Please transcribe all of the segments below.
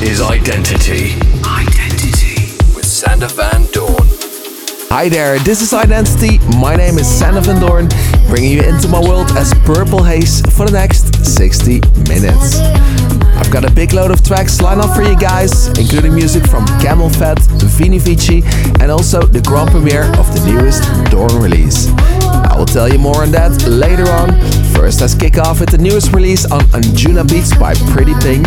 This is Identity. Identity with Sander Van Doorn. Hi there, this is Identity. My name is Sander Van Doorn, bringing you into my world as Purple Haze for the next 60 minutes. I've got a big load of tracks lined up for you guys, including music from Camel CamelPhat, Vini Vici, and also the grand premiere of the newest Doorn release. I will tell you more on that later on. First, let's kick off with the newest release on Anjunabeats by Pretty Pink.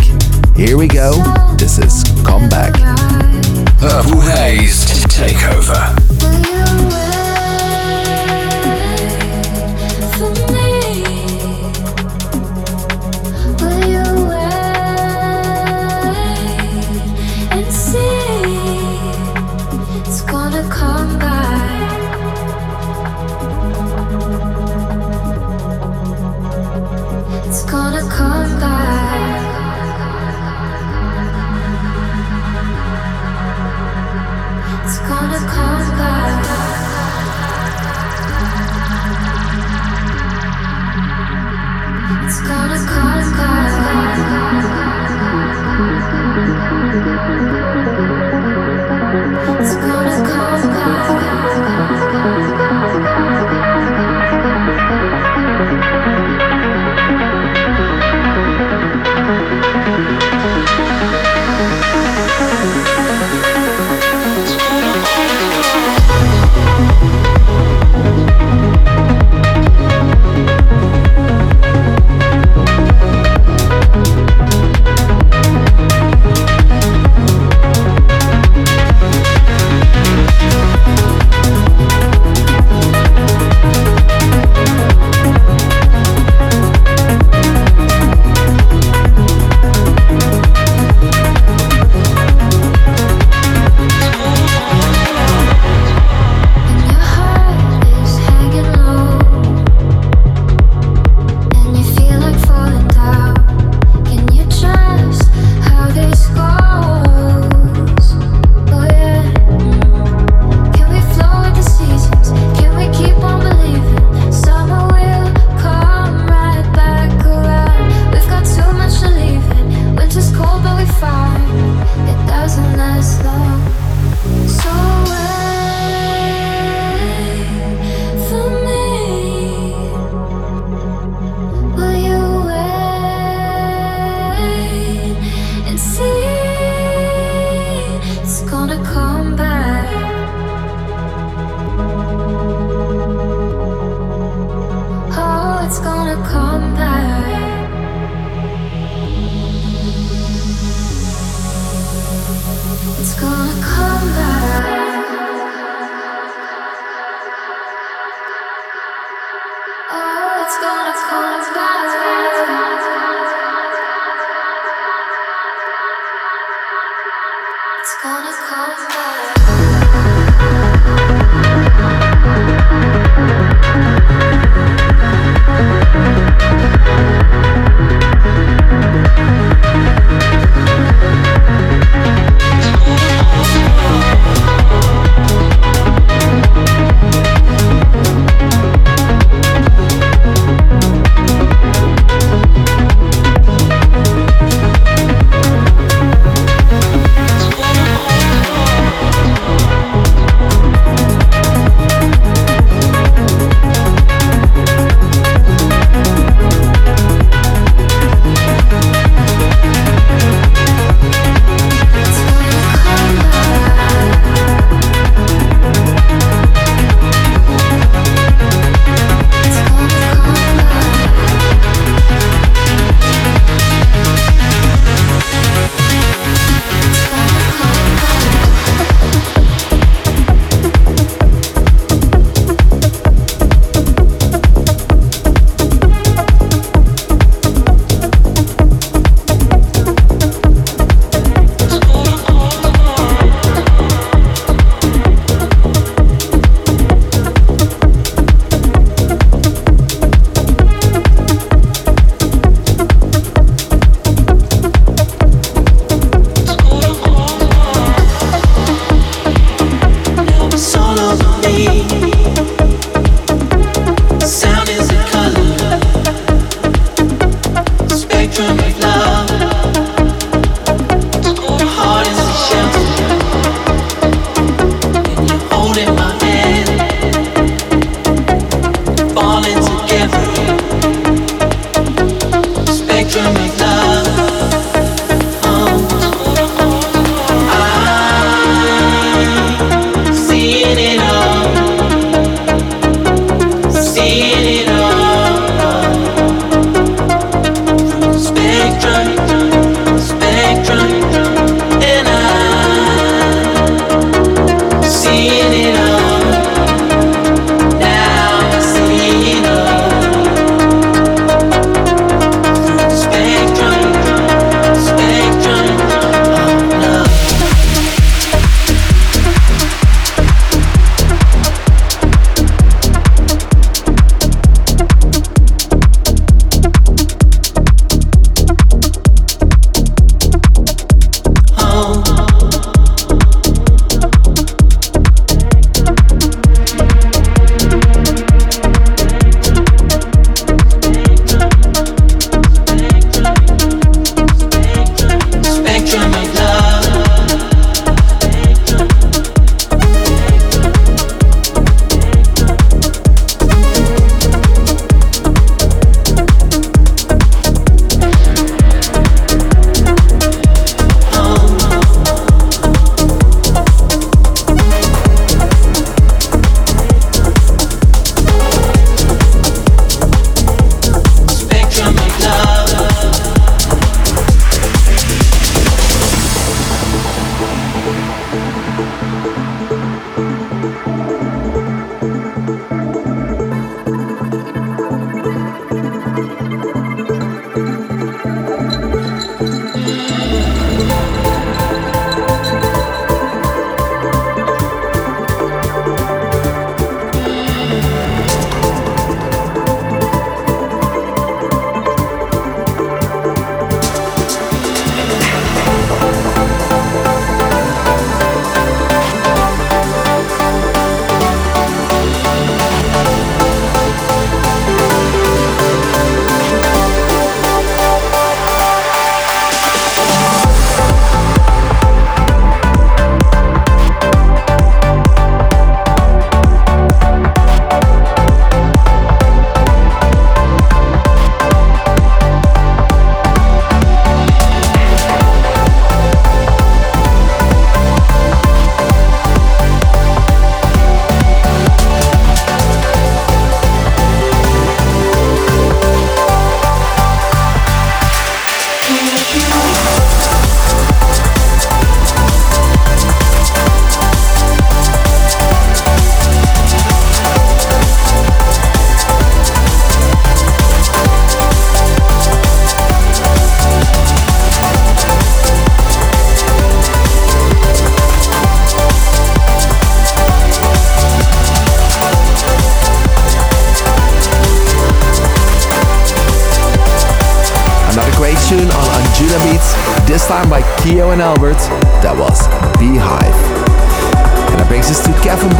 Here we go. This is Come Back. Purple Haze Takeover. Gonna come back?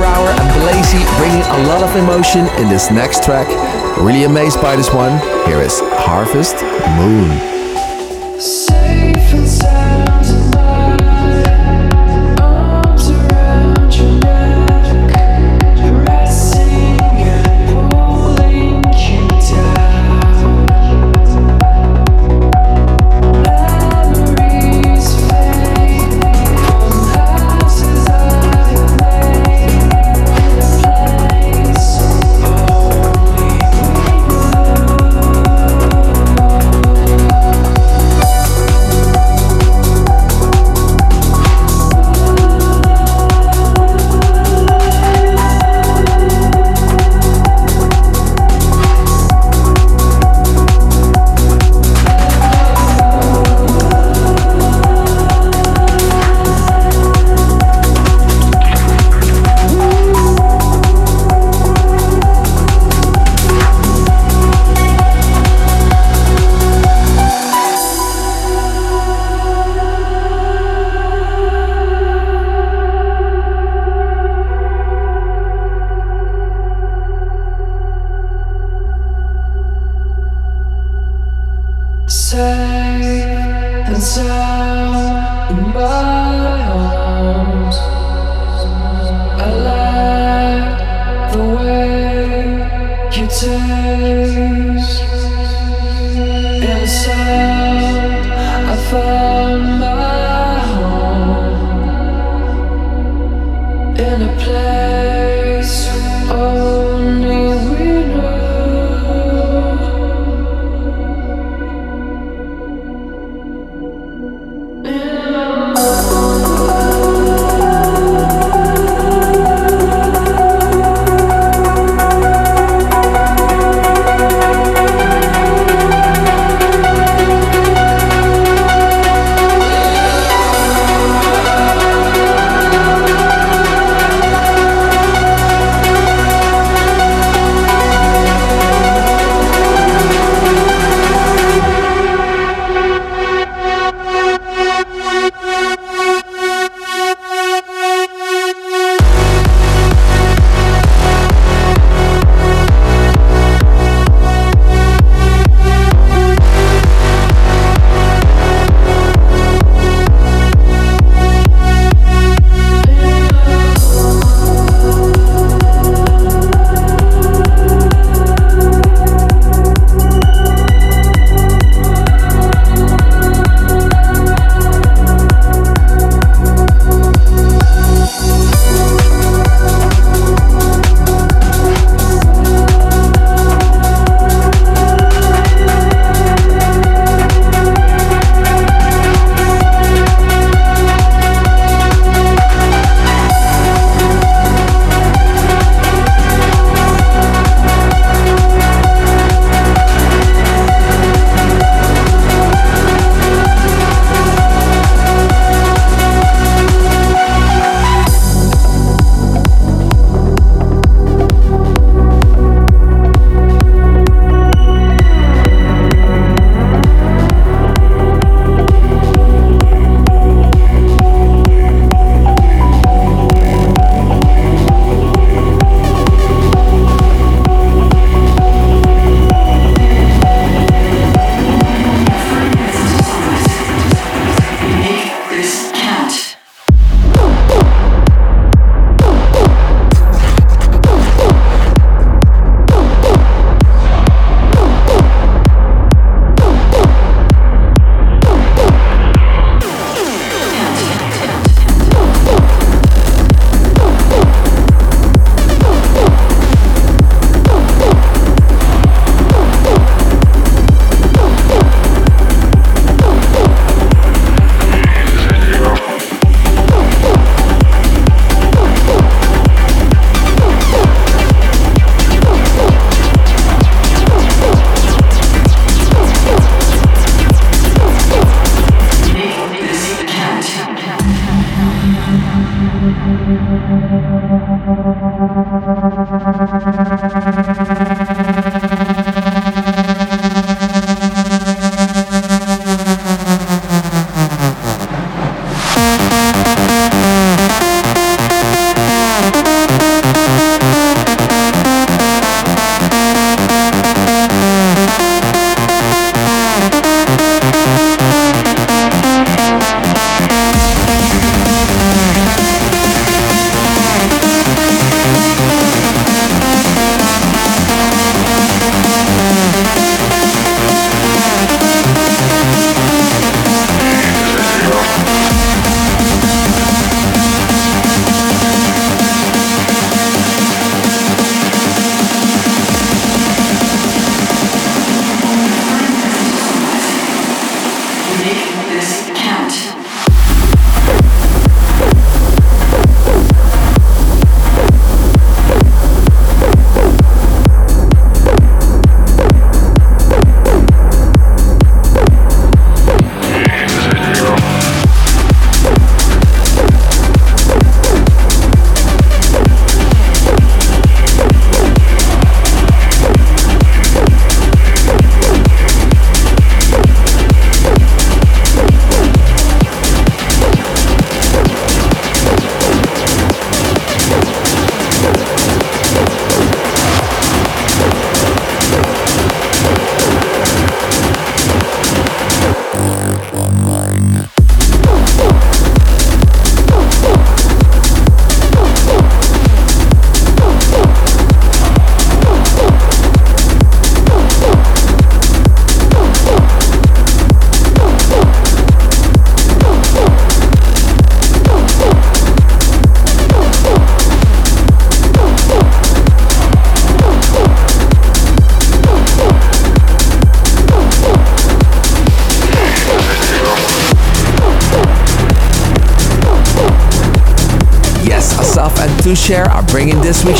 Brauer and Blazy bringing a lot of emotion in this next track. Really amazed by this one. Here is Harvest Moon.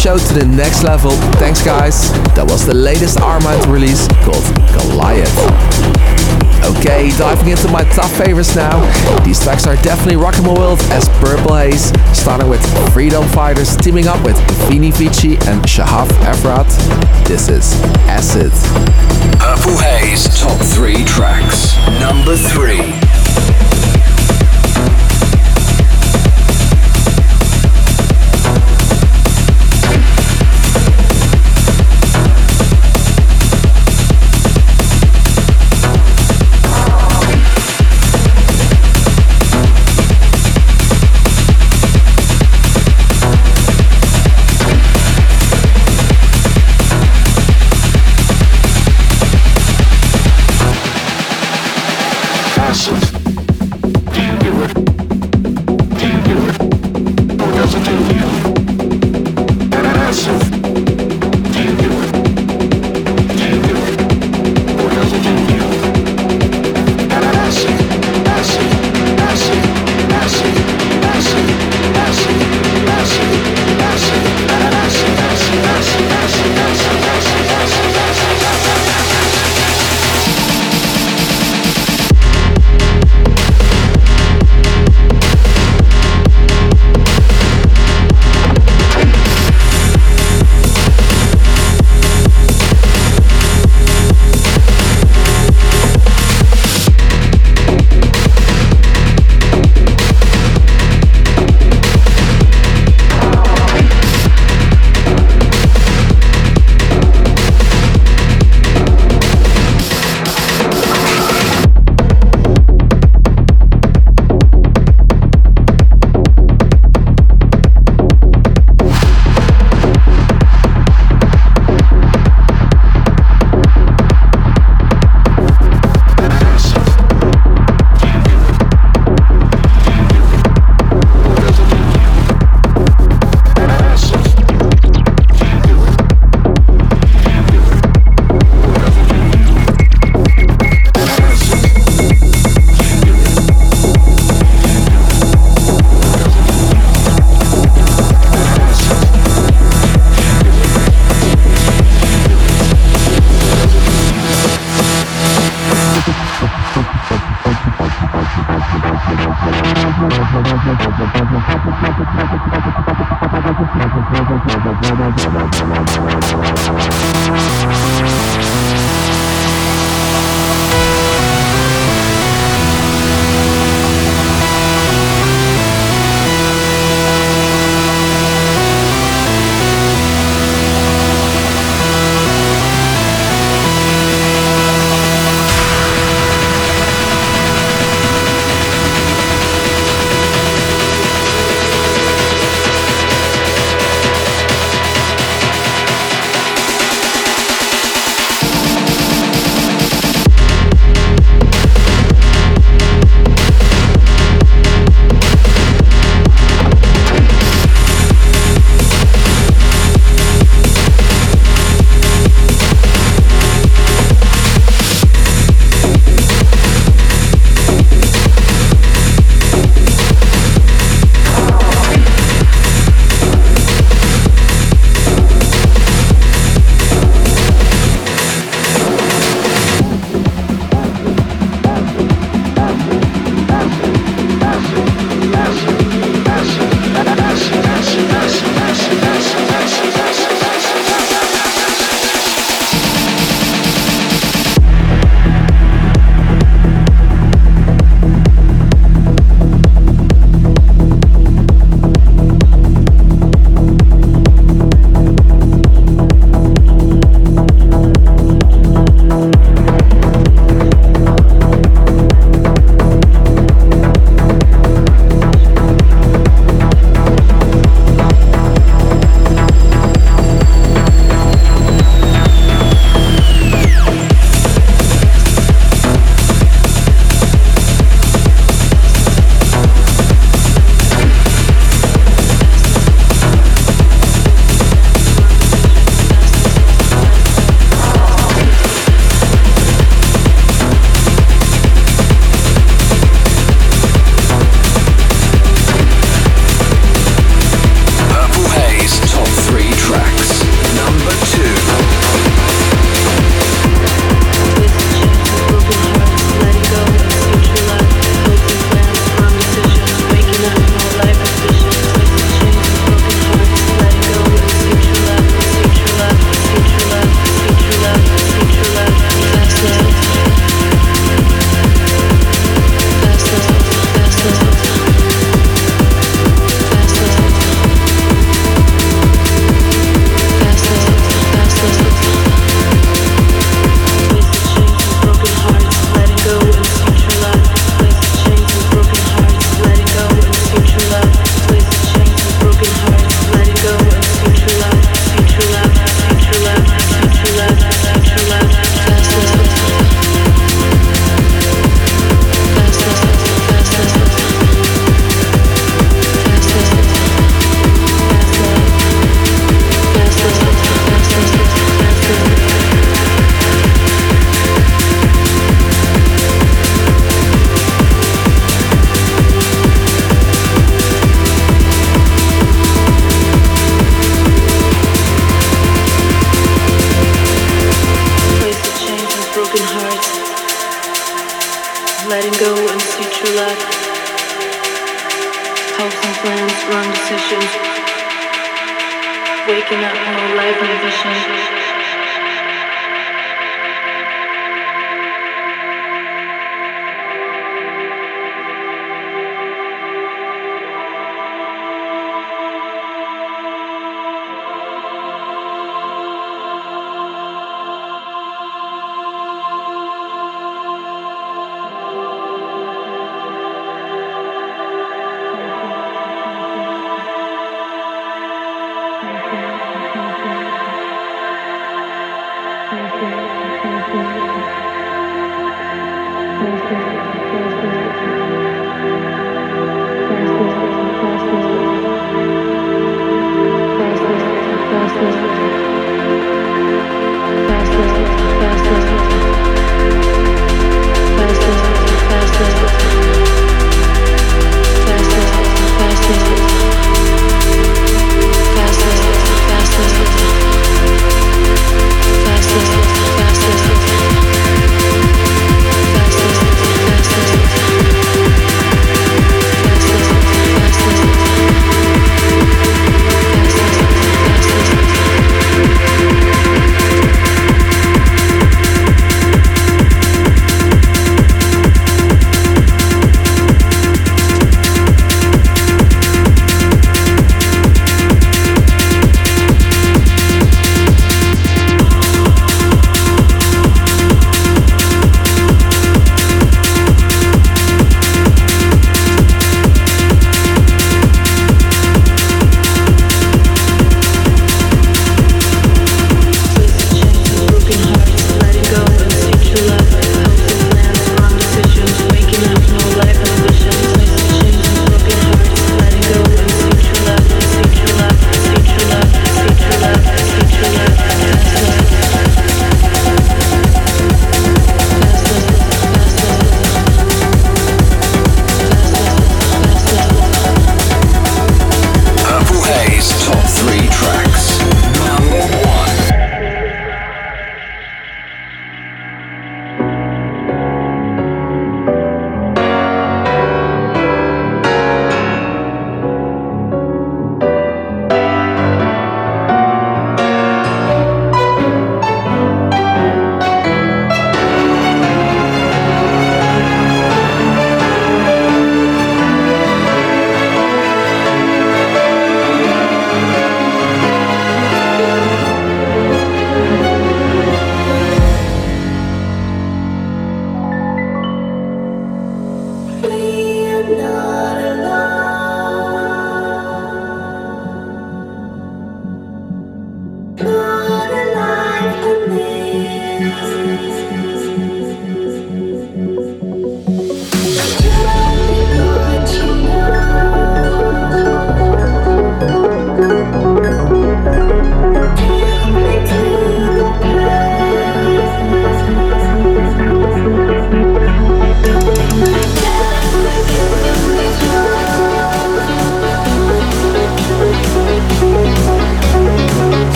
Show to the next level. Thanks, guys. That was the latest Armind release called Goliath. Okay, diving into my top favorites now. These tracks are definitely rocking my world as Purple Haze, starting with Freedom Fighters teaming up with Vini Vici and Shahaf Efrat. This is Acid. Purple Haze top three tracks. Number three.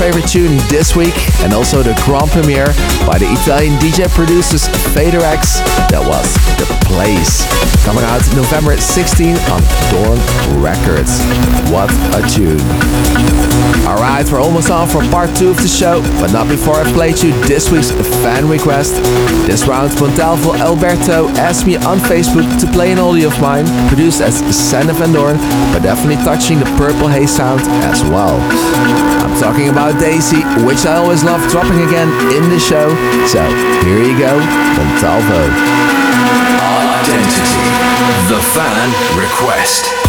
Favorite tune this week and also the grand premiere by the Italian DJ producers Fader X. That was The Place. Coming out November 16 on Doorn Records. What a tune. Alright, we're almost on for part 2 of the show, but not before I played you this week's fan request. This round, Montalvo Alberto asked me on Facebook to play an oldie of mine, produced as Sander Van Doorn, but definitely touching the Purple Haze sound as well. Talking about Daisy, which I always love dropping again in the show. So here you go, Montalvo. Identity. The fan request.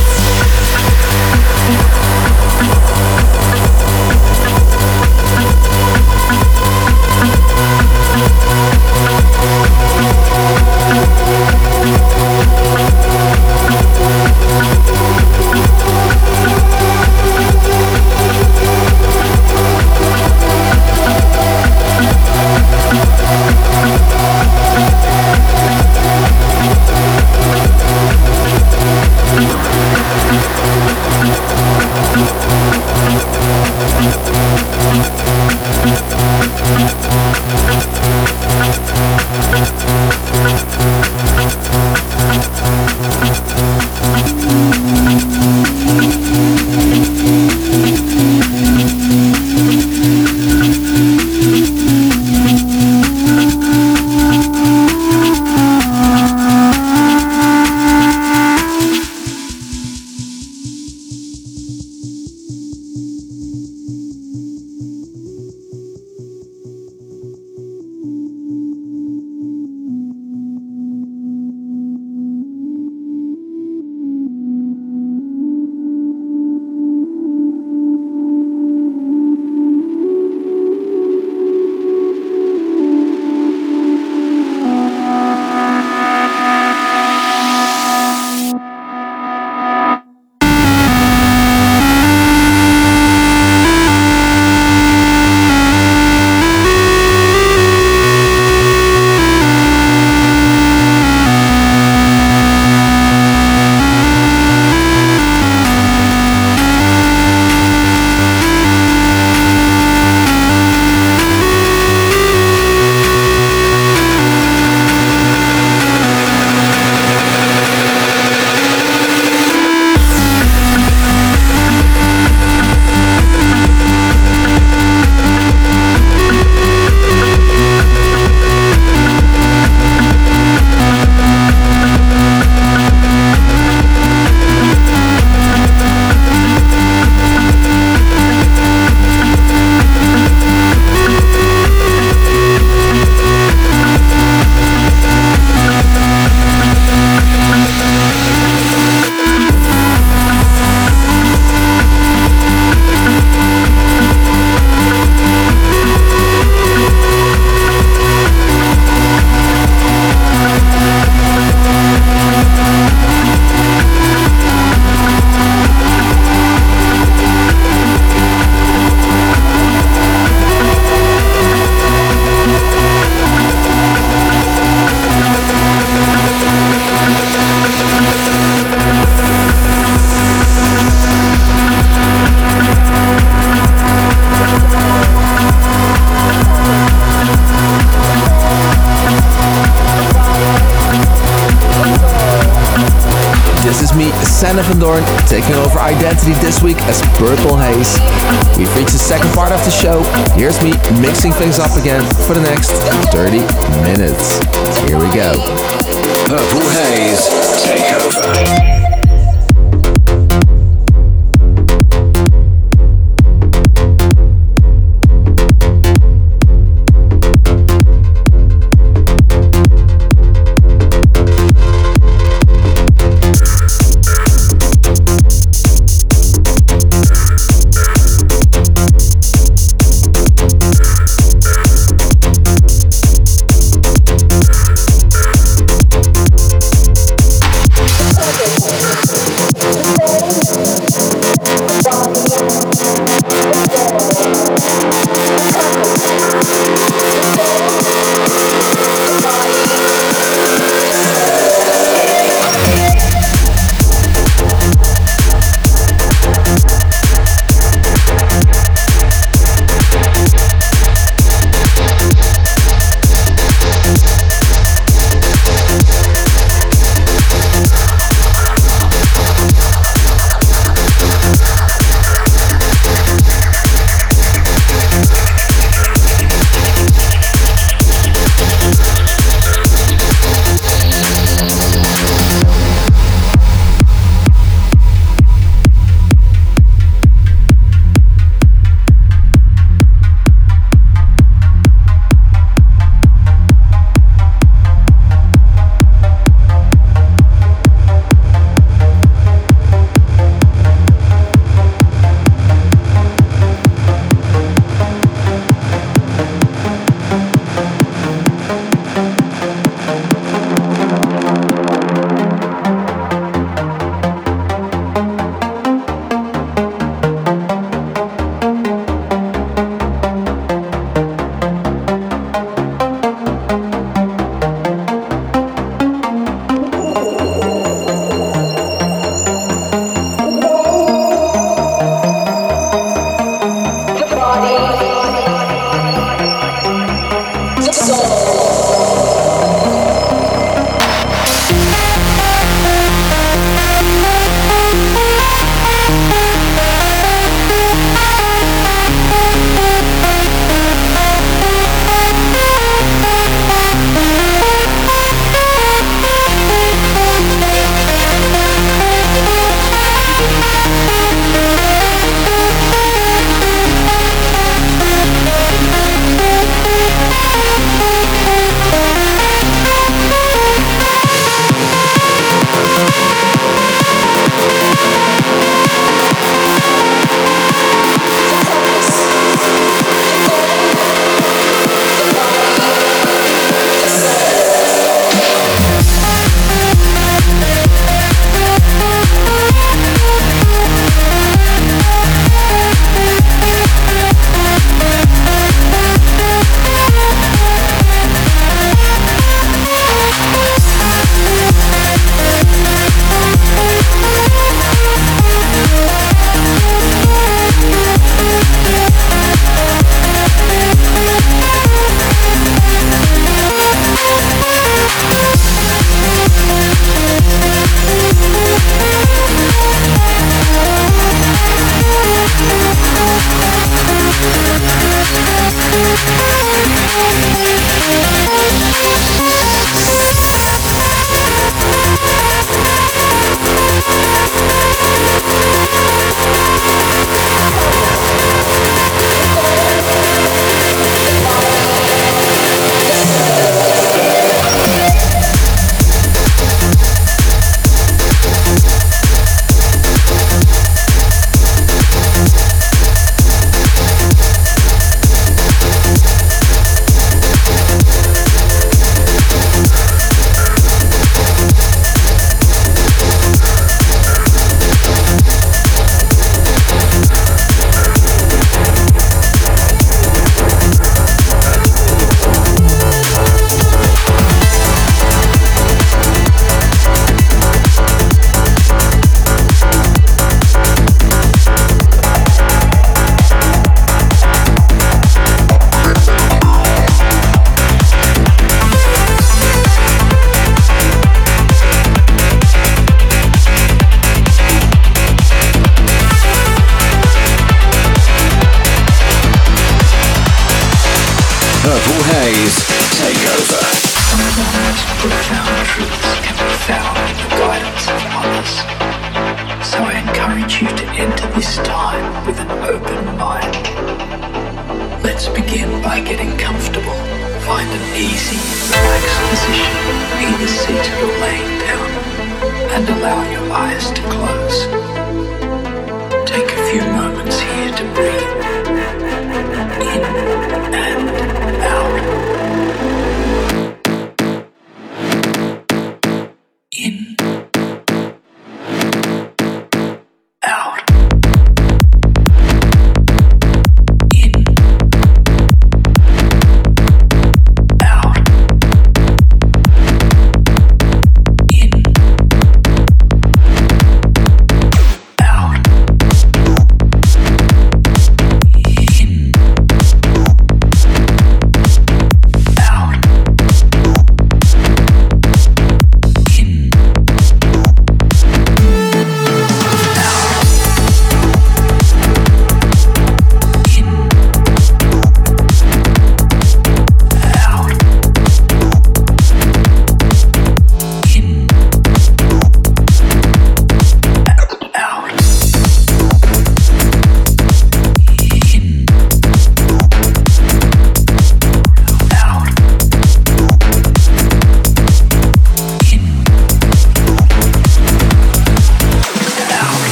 Here's me mixing things up again for the next 30 minutes.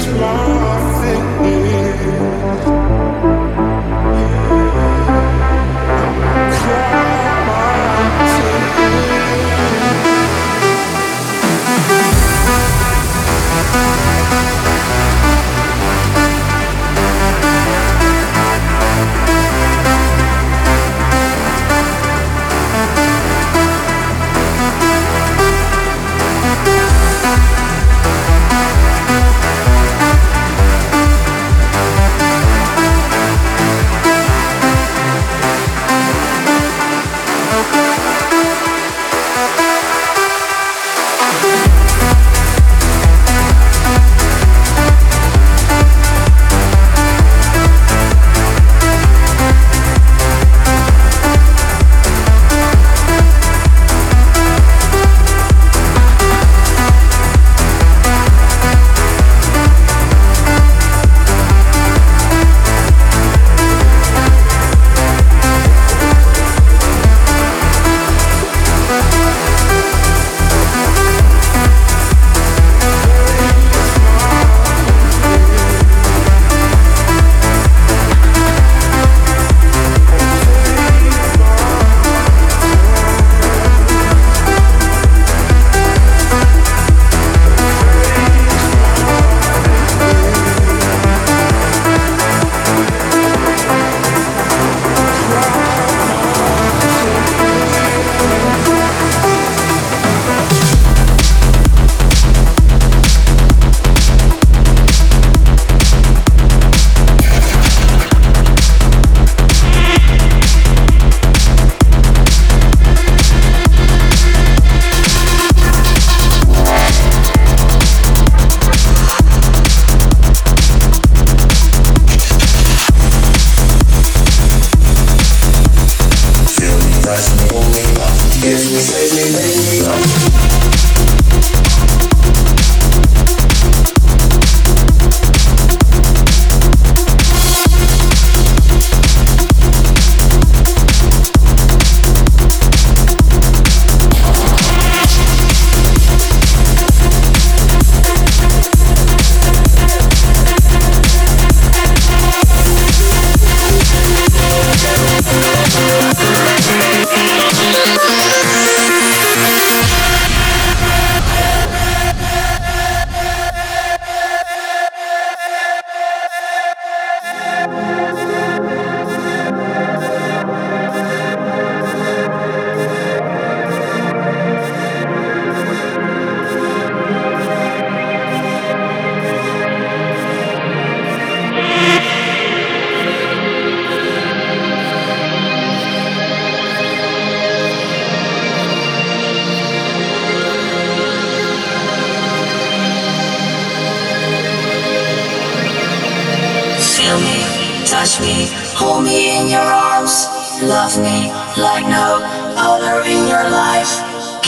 face one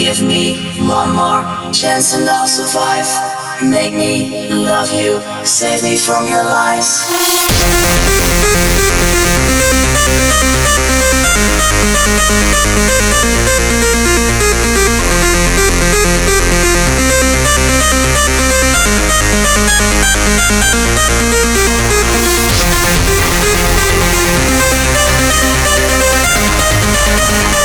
Give me one more chance and I'll survive. Make me love you, save me from your lies. We'll be right back.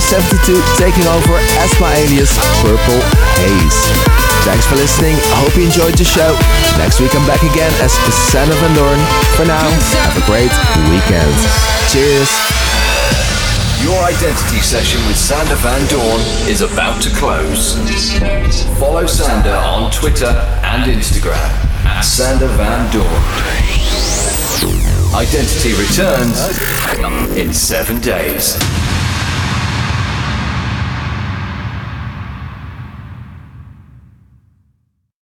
72 taking over as my alias Purple Haze. Thanks for listening. I hope you enjoyed the show. Next week I'm back again as Susanna Van Doorn. For now, have a great weekend. Cheers. Your identity session with Sander Van Doorn is about to close. Follow Sander on Twitter and Instagram at Sander Van Doorn. Identity returns in seven days.